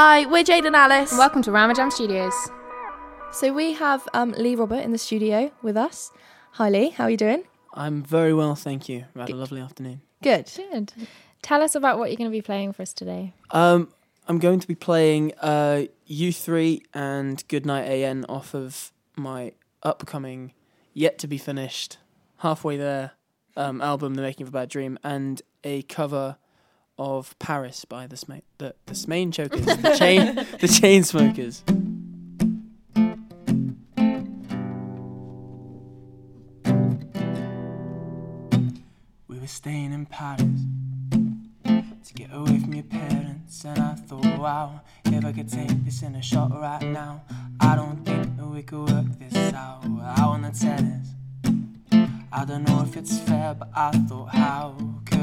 Hi, we're Jade and Alice. Welcome to Ramajam Studios. So we have um, Lee Robert in the studio with us. Hi Lee, how are you doing? I'm very well, thank you. We had a lovely afternoon. Good. Good. Tell us about what you're going to be playing for us today. Um, I'm going to be playing uh, U3 and Goodnight AN off of my upcoming, yet to be finished, halfway there um, album, The Making of a Bad Dream, and a cover of Paris by the Sma- the, the Smain Chokers, the chain the chain smokers. We were staying in Paris to get away from your parents, and I thought, wow, if I could take this in a shot right now, I don't think that we could work this out. Out on the tennis, I don't know if it's fair, but I thought, how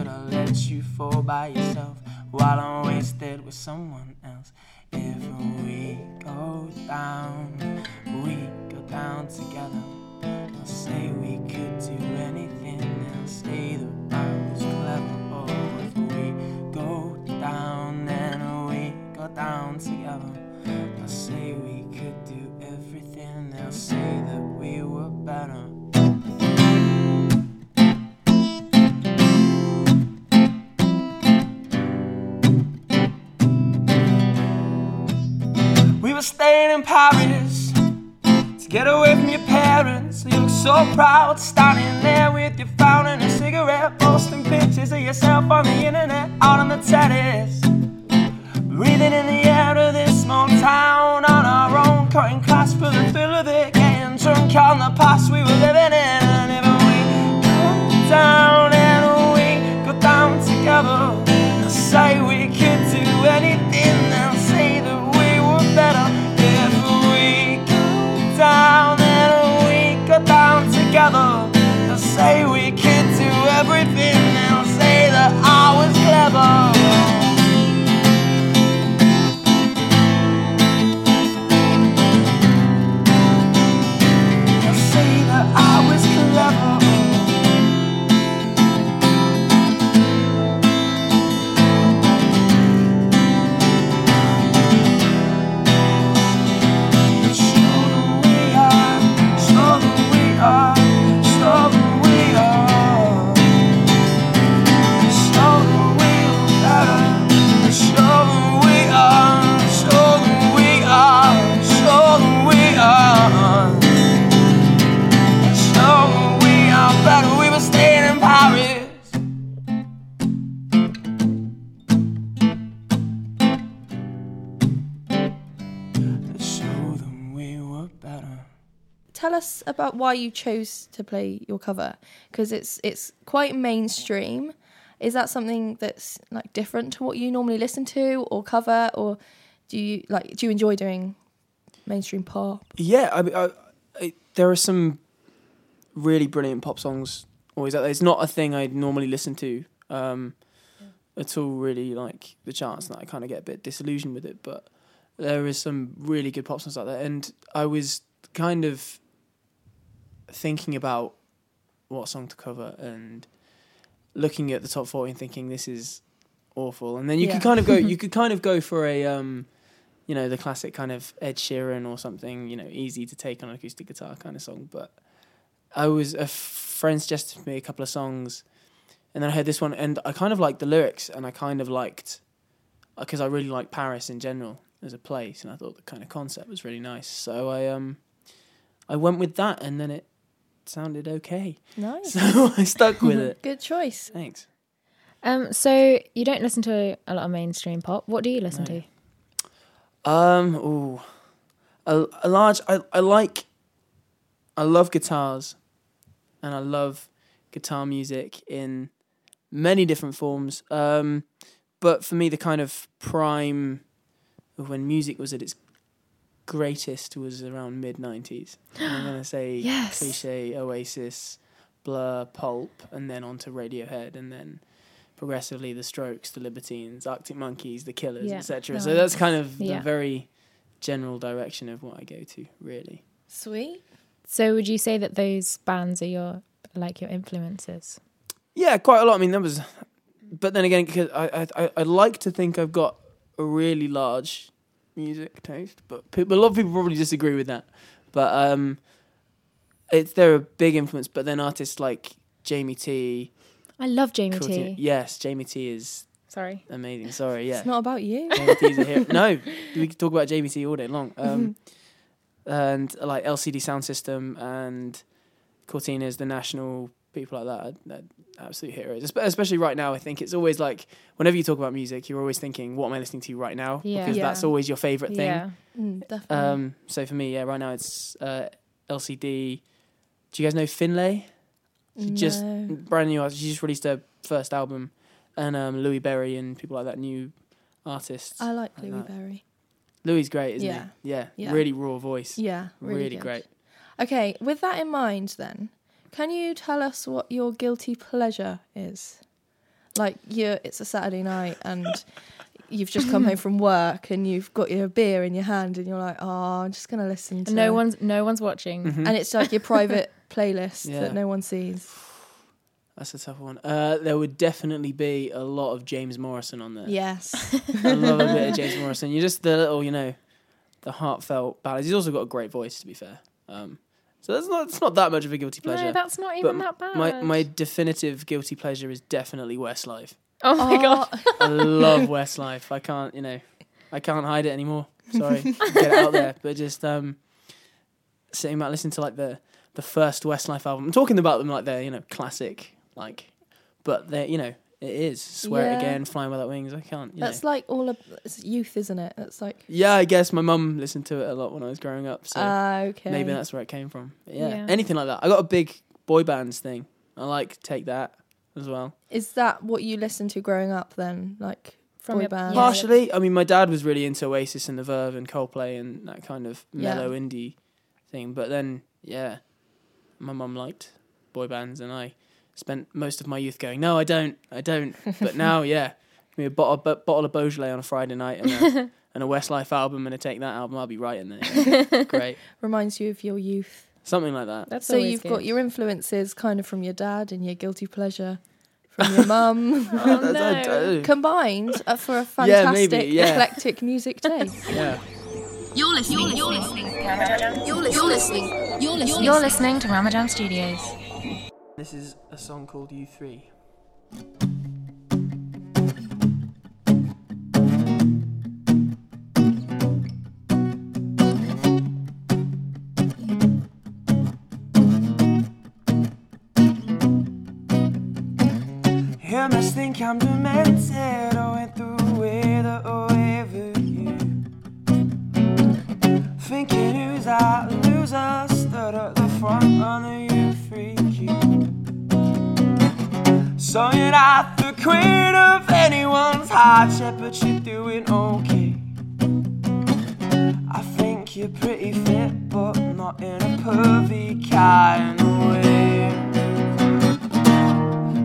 I let you fall by yourself while I'm wasted with someone else? If we go down, we go down together. I'll say we could do anything, they'll say that I was clever. Oh, if we go down, then we go down together. I'll say we could do everything, they'll say staying in Paris to get away from your parents. You look so proud, standing there with your phone and a cigarette, posting pictures of yourself on the internet, out on the terrace. Breathing in the why you chose to play your cover because it's it's quite mainstream. Is that something that's like different to what you normally listen to or cover, or do you like do you enjoy doing mainstream pop? Yeah, I, I, I, there are some really brilliant pop songs always out there. It's not a thing I normally listen to um, at all. Really, like the chance that I kind of get a bit disillusioned with it, but there is some really good pop songs out there, and I was kind of thinking about what song to cover and looking at the top forty and thinking this is awful, and then you Yeah. could kind of go, you could kind of go for a. Um, you know, the classic kind of Ed Sheeran or something, you know, easy to take on an acoustic guitar kind of song. But I was, a friend suggested to me a couple of songs, and then I heard this one, and I kind of liked the lyrics, and I kind of liked, because I really like Paris in general as a place, and I thought the kind of concept was really nice. So I, um, I went with that, and then it sounded okay. Nice, So I stuck with it. good choice. Thanks. Um, so you don't listen to a lot of mainstream pop. What do you listen No. to? Um, ooh, a, a large. I I like. I love guitars, and I love guitar music in many different forms. Um, but for me, the kind of prime of when music was at its greatest was around mid nineties. I'm gonna say Yes. cliche, Oasis, Blur, Pulp, and then onto Radiohead, and then progressively the Strokes, the Libertines, Arctic Monkeys, the Killers, Yeah. etc. No, So that's kind of Yeah. the very general direction of what I go to, really. Sweet. So would you say that those bands are your like your influences? Yeah, quite a lot. I mean, that was, but then again, because I I I like to think I've got a really large music taste, but people, a lot of people probably disagree with that. But um, it's they're a big influence. But then artists like Jamie T, I love Jamie T. yes, Jamie T is Sorry. amazing. Sorry, yeah, It's not about you. Jamie T's a hero. No, we could talk about Jamie T all day long. Um, and like LCD Sound System and Courteeners the national people like that. Are, are absolute heroes, especially right now. I think it's always like whenever you talk about music, you're always thinking, "What am I listening to right now?" Yeah. Because Yeah. that's always your favorite thing. Yeah. Mm, definitely. Um, so for me, yeah, right now it's uh, LCD. Do you guys know Findlay? She just brand new artist. She just released her first album, and um, Louis Berry and people like that, new artists. I like like Louis that. Berry. Louis great, isn't Yeah. he? Yeah, Yeah. really raw voice. Yeah, really, really great. Okay, with that in mind, then, can you tell us what your guilty pleasure is? Like, you it's a Saturday night and you've just come home from work and you've got your beer in your hand and you're like, oh, I'm just gonna listen to. No one's no one's watching. Mhm. And it's like your private playlist Yeah. that no one sees. That's a tough one. Uh, there would definitely be a lot of James Morrison on there. Yes. I love a bit of James Morrison. You're just the little, you know, the heartfelt ballads. He's also got a great voice, to be fair. Um, so that's not it's not that much of a guilty pleasure. No, that's not even m- that bad. my my definitive guilty pleasure is definitely Westlife. oh my god. Oh, I love Westlife. I can't, you know, I can't hide it anymore. Sorry, get it out there. But just um, sitting back, listening to like the the first Westlife album. I'm talking about them like they're you know classic, like, but they are you know it is swear Yeah. it again, flying without wings. I can't. You That's know. like all of it's youth, isn't it? That's like Yeah, I guess my mum listened to it a lot when I was growing up, so ah, okay. maybe that's where it came from. But yeah, Yeah. anything like that. I got a big boy bands thing. I like take that as well. Is that what you listened to growing up then? Like From boy your- bands? Yeah. Partially, I mean, my dad was really into Oasis and the Verve and Coldplay and that kind of Yeah. mellow indie thing. But then, yeah, my mum liked boy bands, and I spent most of my youth going, "No, I don't, I don't." But now, yeah, give me a bottle, b- bottle of Beaujolais on a Friday night and a, and a Westlife album and I Take That album, I'll be right in there. Yeah. Great, Reminds you of your youth. something like that. That's so you've good. got your influences kind of from your dad and your guilty pleasure from your mum Oh, That's- no. combined uh, for a Yeah, fantastic maybe, yeah. eclectic music taste. Yeah. You're listening. You're listening. You're listening. You're listening. You're listening. You're listening to Ramadan Studios. This is a song called You Three. You must think I'm demented. I went through with or over you. Thinking who's that So you're not the queen of anyone's heart, yet, but you're doing okay. I think you're pretty fit, but not in a pervy kind of way.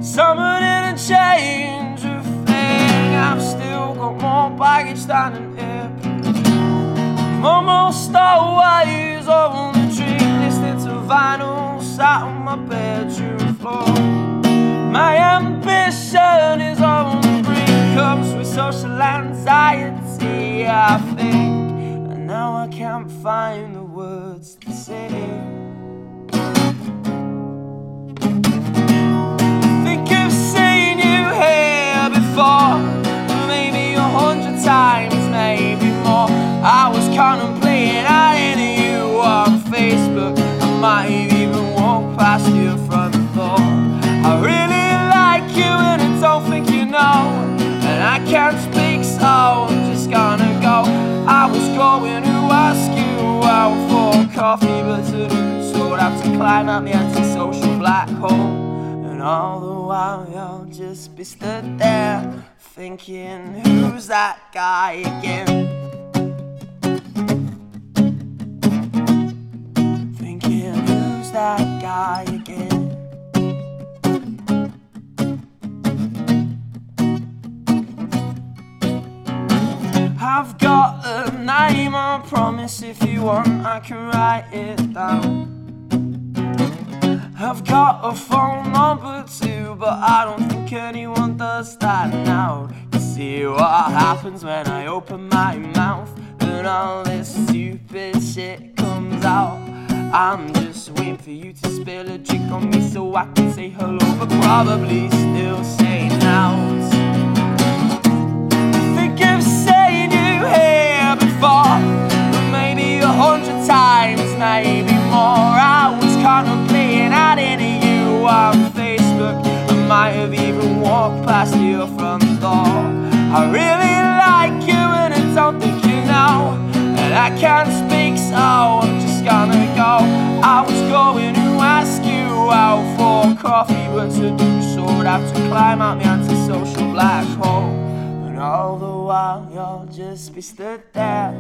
Someone didn't change a thing. I've still got more baggage than an airplane. I'm almost always on the dream, listening to vinyl, sat on my bedroom floor. My ambition is on the comes with social anxiety, I think. And now I can't find the words to say. think I've seen you here before. Maybe a hundred times, maybe more. I was contemplating coffee, but to do so I'd have to climb out the antisocial black hole. And all the while you'll just be stood there thinking, who's that guy again? Thinking, who's that guy again? I've got a name, I promise if you want, I can write it down. I've got a phone number too, but I don't think anyone does that now. You see what happens when I open my mouth, and all this stupid shit comes out. I'm just waiting for you to spill a drink on me so I can say hello, but probably still saying out. Think of you here before, maybe a hundred times, maybe more. I was contemplating adding you on Facebook. I might have even walked past your front door. I really like you and I don't think you know. And I can't speak, so I'm just gonna go. I was going to ask you out for coffee, but to do so would have to climb out the antisocial just be stood there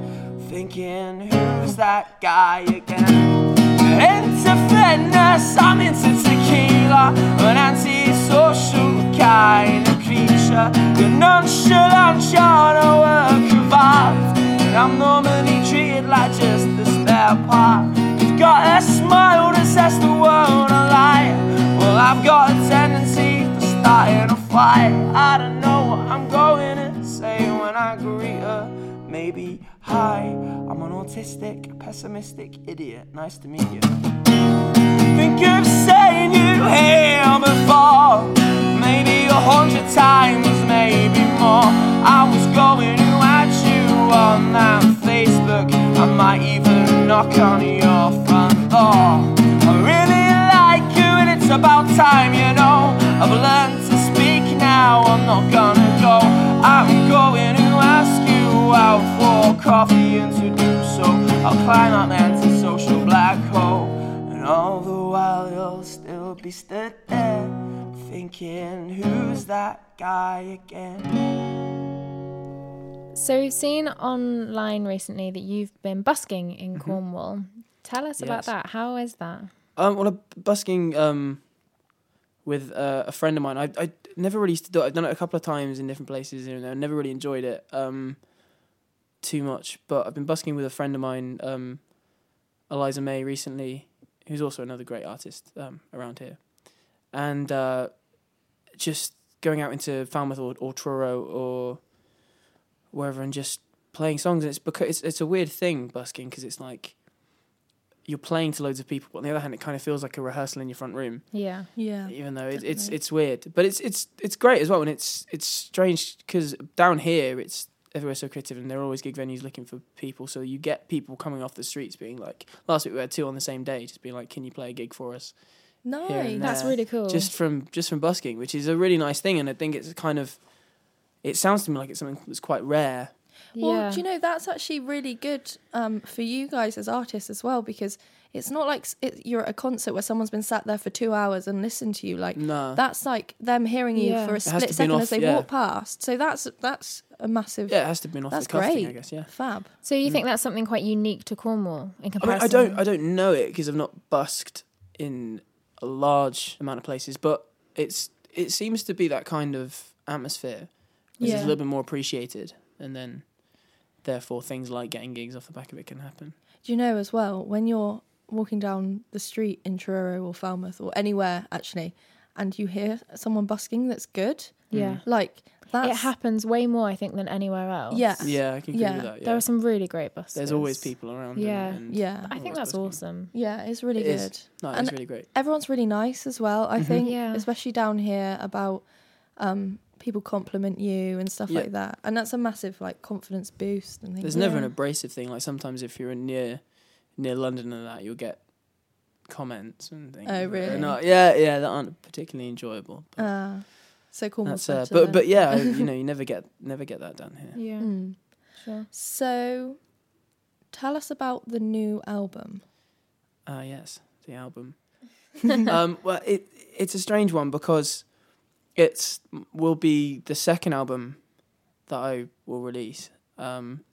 thinking, who's that guy again? Into fitness, I'm into tequila, an antisocial kind of creature. You're nonchalant, you're a work of art, and I'm normally treated like just a spare part. You've got a smile that sets the world alight. Well, I've got a tendency for starting a fight. I don't know what I'm going her. Maybe, hi, I'm an autistic, pessimistic idiot. Nice to meet you. Think of saying you here before. Maybe a hundred times, maybe more. I was going to add you on that Facebook. I might even knock on your coffee, and to do so, I'll climb up the antisocial black hole. And all the while, you'll still be stood there, thinking, who's that guy again? So we've seen online recently that you've been busking in Mm-hmm. Cornwall. Tell us about that. How is that? Um, well, I'm busking um, with uh, a friend of mine. I I never really used to do it. I've done it a couple of times in different places, and I never really enjoyed it um, too much. But I've been busking with a friend of mine, um, Eliza May, recently, who's also another great artist um, around here, and uh, just going out into Falmouth or, or Truro or wherever and just playing songs. And it's because it's it's a weird thing busking because it's like you're playing to loads of people, but on the other hand, it kind of feels like a rehearsal in your front room, Yeah. Yeah. even though it, it's it's weird. But it's it's it's great as well, and it's it's strange because down here it's everywhere so creative, and there are always gig venues looking for people. So you get people coming off the streets being like, last week we had two on the same day, just being like, "Can you play a gig for us?" Nice. That's really cool. Just from just from busking, which is a really nice thing, and I think it's kind of. It sounds to me like it's something that's quite rare. Well, yeah. do you know that's actually really good um, for you guys as artists as well because it's not like it, you're at a concert where someone's been sat there for two hours and listened to you. Like No. that's like them hearing you Yeah. for a It has to split second off, as they yeah. walk past. So that's that's a massive. Yeah, it has to have been off that's the cuff thing, great. I guess. Yeah. Fab. so you mm. think that's something quite unique to Cornwall in I mean, comparison? I don't, I don't know it because I've not busked in a large amount of places, but it's, it seems to be that kind of atmosphere, which is a little bit more appreciated, and then, therefore, things like getting gigs off the back of it can happen. Do you know as well when you're walking down the street in Truro or Falmouth or anywhere actually, and you hear someone busking that's good, Yeah. like that's It happens way more, I think, than anywhere else. Yeah. Yeah, I can agree Yeah. with that. Yeah. There are some really great buses. There's always people around. Yeah. and Yeah. I think that's busking. awesome. Yeah, it's really It good. is. No, And it's really great. everyone's really nice as well. I Mhm. think, Yeah. especially down here, about um, people compliment you and stuff Yeah. like that, and that's a massive like confidence boost and things. There's never an abrasive thing. Like sometimes if you're near near London and that, you'll get comments and things. Oh, really? not- yeah, yeah, that aren't particularly enjoyable. But Uh, so cool. that's uh, but but yeah, you know, you never get never get that down here. Yeah. Mm. Sure. So, tell us about the new album. Ah, yes, the album. um, well, it it's a strange one because it's will be the second album that I will release. Um,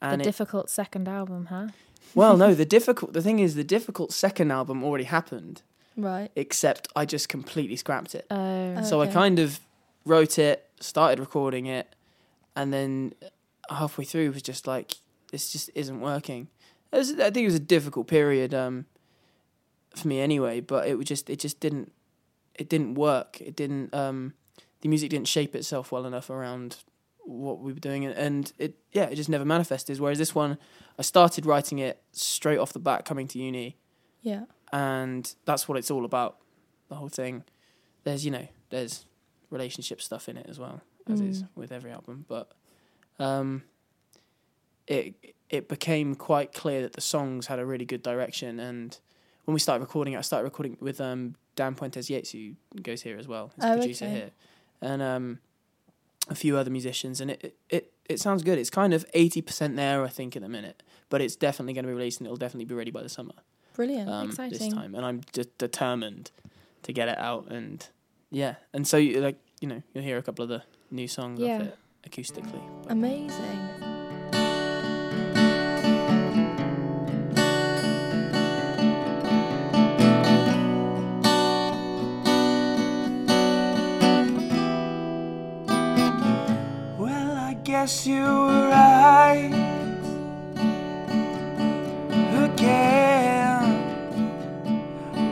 The and it, difficult second album, huh? Well, no, the difficult the thing is the difficult second album already happened, Right. except I just completely scrapped it. Oh. So I kind of wrote it, started recording it, and then halfway through was just like this just isn't working. Was, I think it was a difficult period um, for me anyway, but it was just it just didn't it didn't work. It didn't um, the music didn't shape itself well enough around what we were doing, and, it yeah, it just never manifested. Whereas this one, I started writing it straight off the bat, coming to uni, Yeah. and that's what it's all about. The whole thing. There's you know there's relationship stuff in it as well as is Mm. with every album, but um, it it became quite clear that the songs had a really good direction. And when we started recording, it, I started recording with um, Dan Puentes Yates, who goes here as well, he's a Oh, producer okay. here, and um, a few other musicians, and it it it, sounds good. It's kind of eighty percent there, I think, at the minute, but it's definitely going to be released, and it'll definitely be ready by the summer Brilliant. um, this time, and I'm just determined to get it out. And yeah, and so you, like you know, you'll hear a couple of the new songs Yeah. acoustically. Amazing. Guess you were right again.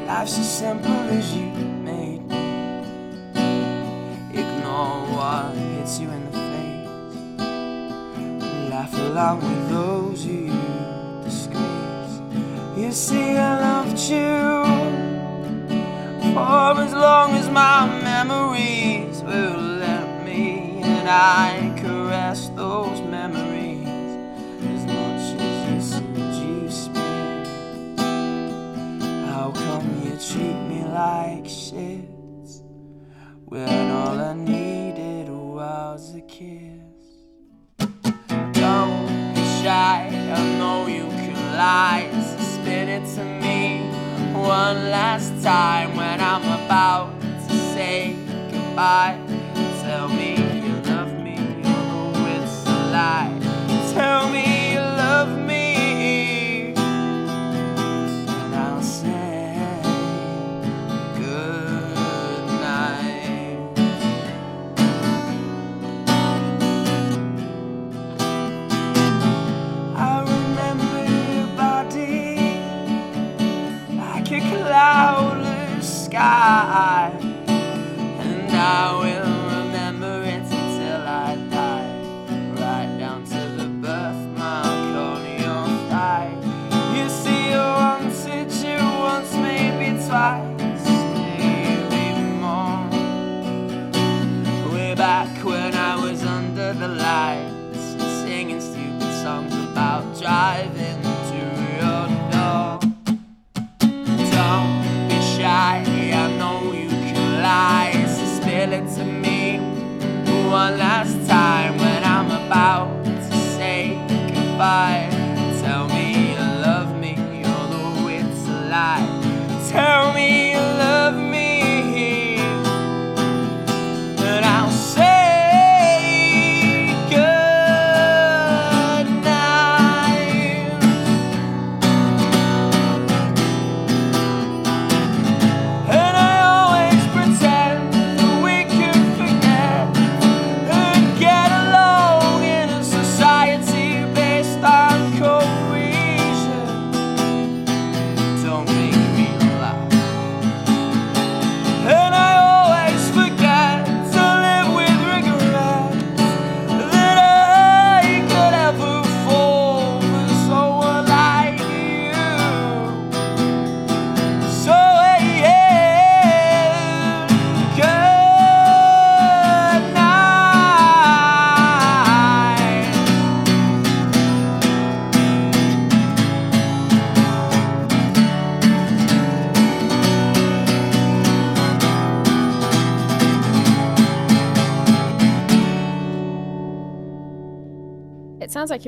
Life's as simple as you made me. Ignore what hits you in the face. Laugh along with those you disgrace. You see, I loved you for as long as my memories will let me, and I when all I needed was a kiss? Don't be shy, I know you can lie. So spit it to me one last time when I'm about to say goodbye. It's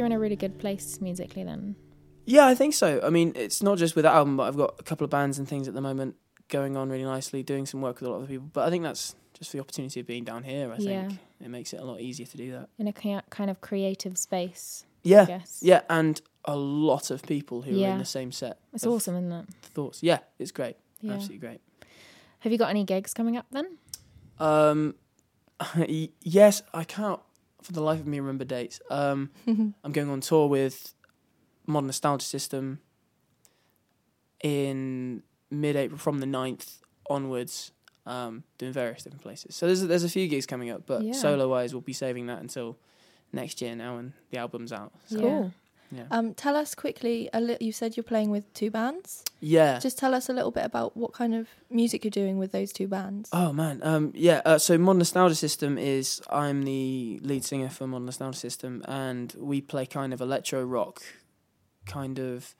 you're in a really good place musically then. Yeah, I think so. I mean, it's not just with that album, but I've got a couple of bands and things at the moment going on really nicely, doing some work with a lot of people. But I think that's just the opportunity of being down here. I Yeah. think it makes it a lot easier to do that. In a kind of creative space, I Yeah, guess. yeah, and a lot of people who are in the same set. It's awesome, isn't it? Thoughts. Yeah, it's great. Yeah. Absolutely great. Have you got any gigs coming up then? Um, yes, I can't for the life of me remember dates. Um, I'm going on tour with Modern Nostalgia System in mid-April from the 9th onwards, um, doing various different places. So there's there's a few gigs coming up, but Yeah. solo-wise, we'll be saving that until next year now, and the album's out. So, Cool. Yeah. Um, tell us quickly. A li- you said you're playing with two bands. yeah. Just tell us a little bit about what kind of music you're doing with those two bands. Oh man, um, yeah. Uh, so Modern Nostalgia System is I'm the lead singer for Modern Nostalgia System, and we play kind of electro rock, kind of.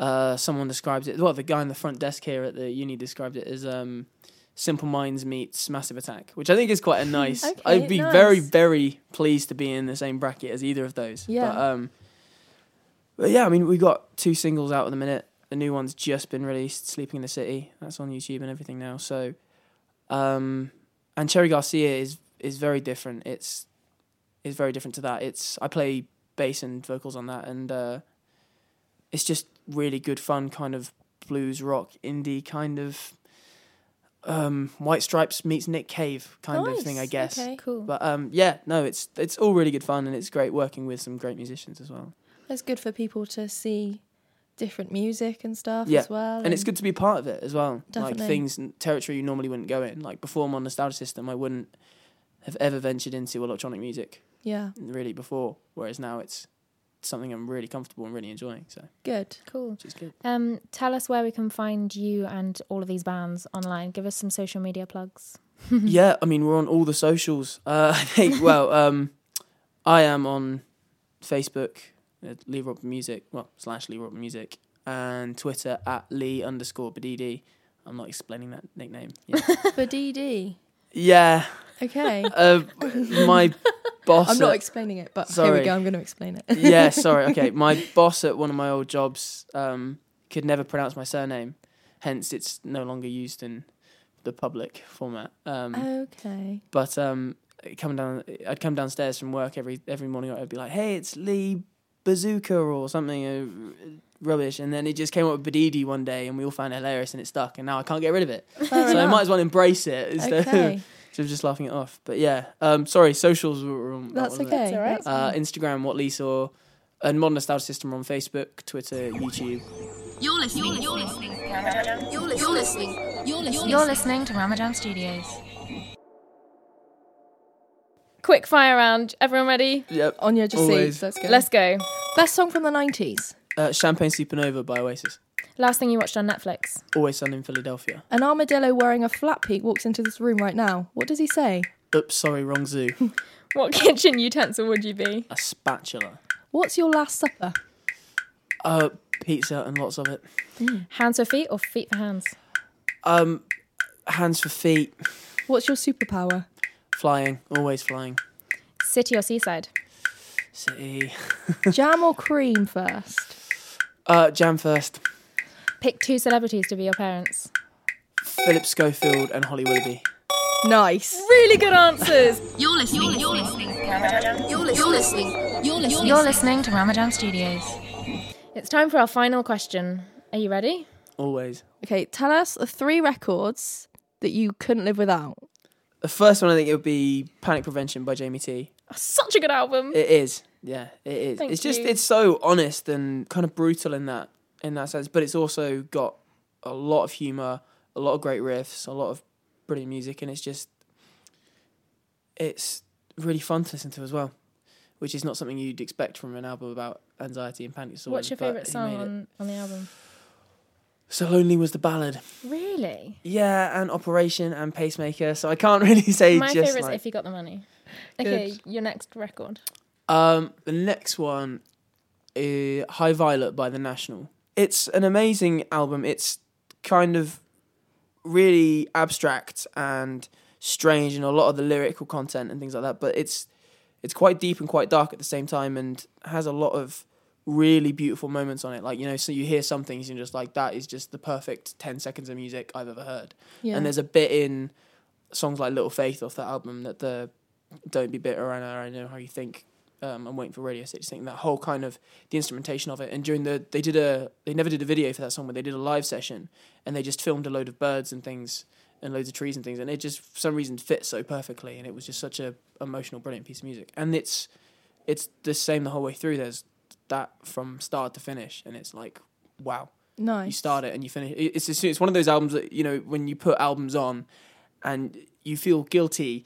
Uh, someone describes it. Well, the guy in the front desk here at the uni described it as um, Simple Minds meets Massive Attack, which I think is quite a nice. Okay, I'd be very, very pleased to be in the same bracket as either of those. Yeah. But, um, but yeah, I mean, we got two singles out at the minute. The new one's just been released, "Sleeping in the City." That's on YouTube and everything now. So, um, and Cherry Garcia is is very different. It's is very different to that. It's I play bass and vocals on that, and uh, it's just really good fun, kind of blues rock indie kind of um, White Stripes meets Nick Cave kind of thing, I guess. okay. Cool. But um, yeah, no, it's it's all really good fun, and it's great working with some great musicians as well. It's good for people to see different music and stuff Yeah, as well. and it's good to be part of it as well. Definitely. Like things and territory you normally wouldn't go in. Like before Modern Nostalgia System, I wouldn't have ever ventured into electronic music Yeah, really before. Whereas now it's something I'm really comfortable and really enjoying. So good. Cool. which is good. Um, tell us where we can find you and all of these bands online. Give us some social media plugs. yeah, I mean we're on all the socials. Uh, I think well, um, I am on Facebook, Lee Rob Music, well slash Lee Rob Music, and Twitter at Lee underscore Badidi. I'm not explaining that nickname. Yeah, For DD. yeah Okay. uh, my boss. I'm not at- explaining it, but here we go. I'm going to explain it. yeah, sorry. Okay, my boss at one of my old jobs um, could never pronounce my surname, hence it's no longer used in the public format. Um, okay. but um, coming down, I'd come downstairs from work every every morning. I'd be like, "Hey, it's Lee Bazooka or something uh, rubbish," and then it just came up with Badidi one day, and we all found it hilarious, and it stuck, and now I can't get rid of it. Fair so I might as well embrace it instead Okay. of instead of just laughing it off. But yeah, um, sorry, socials were on. That's was it. okay. That's all right. Uh. Instagram, what Lee saw, and Modern Nostalgia System on Facebook, Twitter, YouTube. You're listening. You're listening. You're listening. You're listening. You're listening. You're listening to Ramadan Studios. Quick fire round. Everyone ready? Yep. On your just always. seats. Let's go. Let's go. Best song from the 90s. Uh, Champagne Supernova by Oasis. Last thing you watched on Netflix. Always Sunny in Philadelphia. An armadillo wearing a flat peak walks into this room right now. What does he say? Oops, sorry, wrong zoo. What kitchen utensil would you be? A spatula. What's your last supper? Uh, pizza and lots of it. Hands for feet or feet for hands? Um, hands for feet. What's your superpower? Flying. Always flying. City or seaside? City. Jam or cream first? Uh, jam first. Pick two celebrities to be your parents. Philip Schofield and Holly Willoughby. Nice. Really good answers. You're listening. You're listening. You're listening. You're listening. You're listening. You're listening to Ramadan Studios. It's time for our final question. Are you ready? Always. Okay, tell us the three records that you couldn't live without. The first one I think it would be Panic Prevention by Jamie T. Such a good album. It is. Yeah, it is. Thank it's just you. it's so honest and kind of brutal in that in that sense, but it's also got a lot of humor, a lot of great riffs, a lot of brilliant music, and it's just it's really fun to listen to as well, which is not something you'd expect from an album about anxiety and panic disorder. What's your favourite song on, on the album? So lonely was the ballad. Really? Yeah, and Operation and Pacemaker. So I can't really say My just favourite's like If You Got the Money. Okay, Good. your next record. Um, the next one, is High Violet by The National. It's an amazing album. It's kind of really abstract and strange, and a lot of the lyrical content and things like that. But it's it's quite deep and quite dark at the same time, and has a lot of really beautiful moments on it. Like you know, so you hear some things and you're just like, that is just the perfect ten seconds of music I've ever heard. Yeah. And there's a bit in songs like Little Faith off that album that the Don't Be Bitter, I know, I know how you think. Um, I'm waiting for Radio Six. Think that whole kind of the instrumentation of it, and during the they did a they never did a video for that song, but they did a live session, and they just filmed a load of birds and things, and loads of trees and things, and it just for some reason fits so perfectly, and it was just such a emotional, brilliant piece of music, and it's it's the same the whole way through. There's that from start to finish, and it's like wow nice. you start it and you finish. it- It's it's one of those albums that you know when you put albums on, and you feel guilty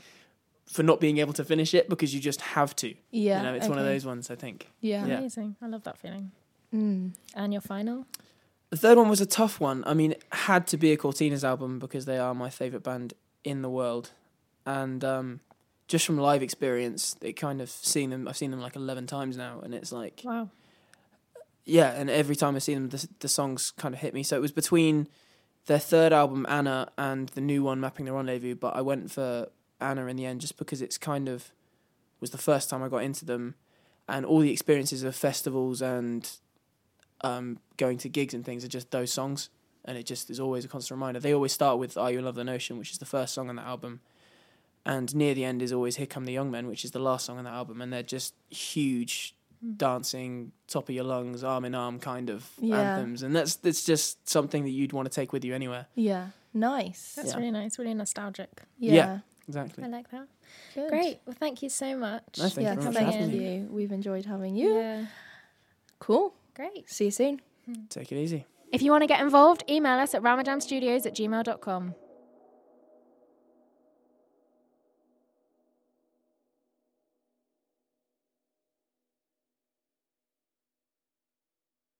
for not being able to finish it because you just have to. Yeah. you know, it's one of those ones. I think. Yeah. Yeah. Amazing. I love that feeling. Mm. And your final? The third one was a tough one. I mean, it had to be a Courteeners album because they are my favorite band in the world, and um, just from live experience, it kind of seen them. I've seen them like eleven times now, and it's like Wow. yeah, and every time I see them, the, the songs kind of hit me. So it was between their third album, Anna, and the new one, Mapping the Rendezvous. But I went for Anna in the end, just because it's kind of was the first time I got into them, and all the experiences of festivals and um, going to gigs and things are just those songs, and it just is always a constant reminder. They always start with "Are You in Love with the Notion," which is the first song on the album. And near the end is always "Here Come the Young Men," which is the last song on that album, and they're just huge hmm. dancing, top of your lungs, arm in arm kind of Yeah. anthems, and that's that's just something that you'd want to take with you anywhere. Yeah. Nice. That's Yeah. really nice. Really nostalgic. Yeah. Yeah. Exactly. I like that. Good. Great. Well, thank you so much. No, thank you yeah. very much for Thank having you. We've enjoyed having you. Yeah. Cool. Great. See you soon. Take it easy. If you want to get involved, email us at ramadamstudios at gmail.com.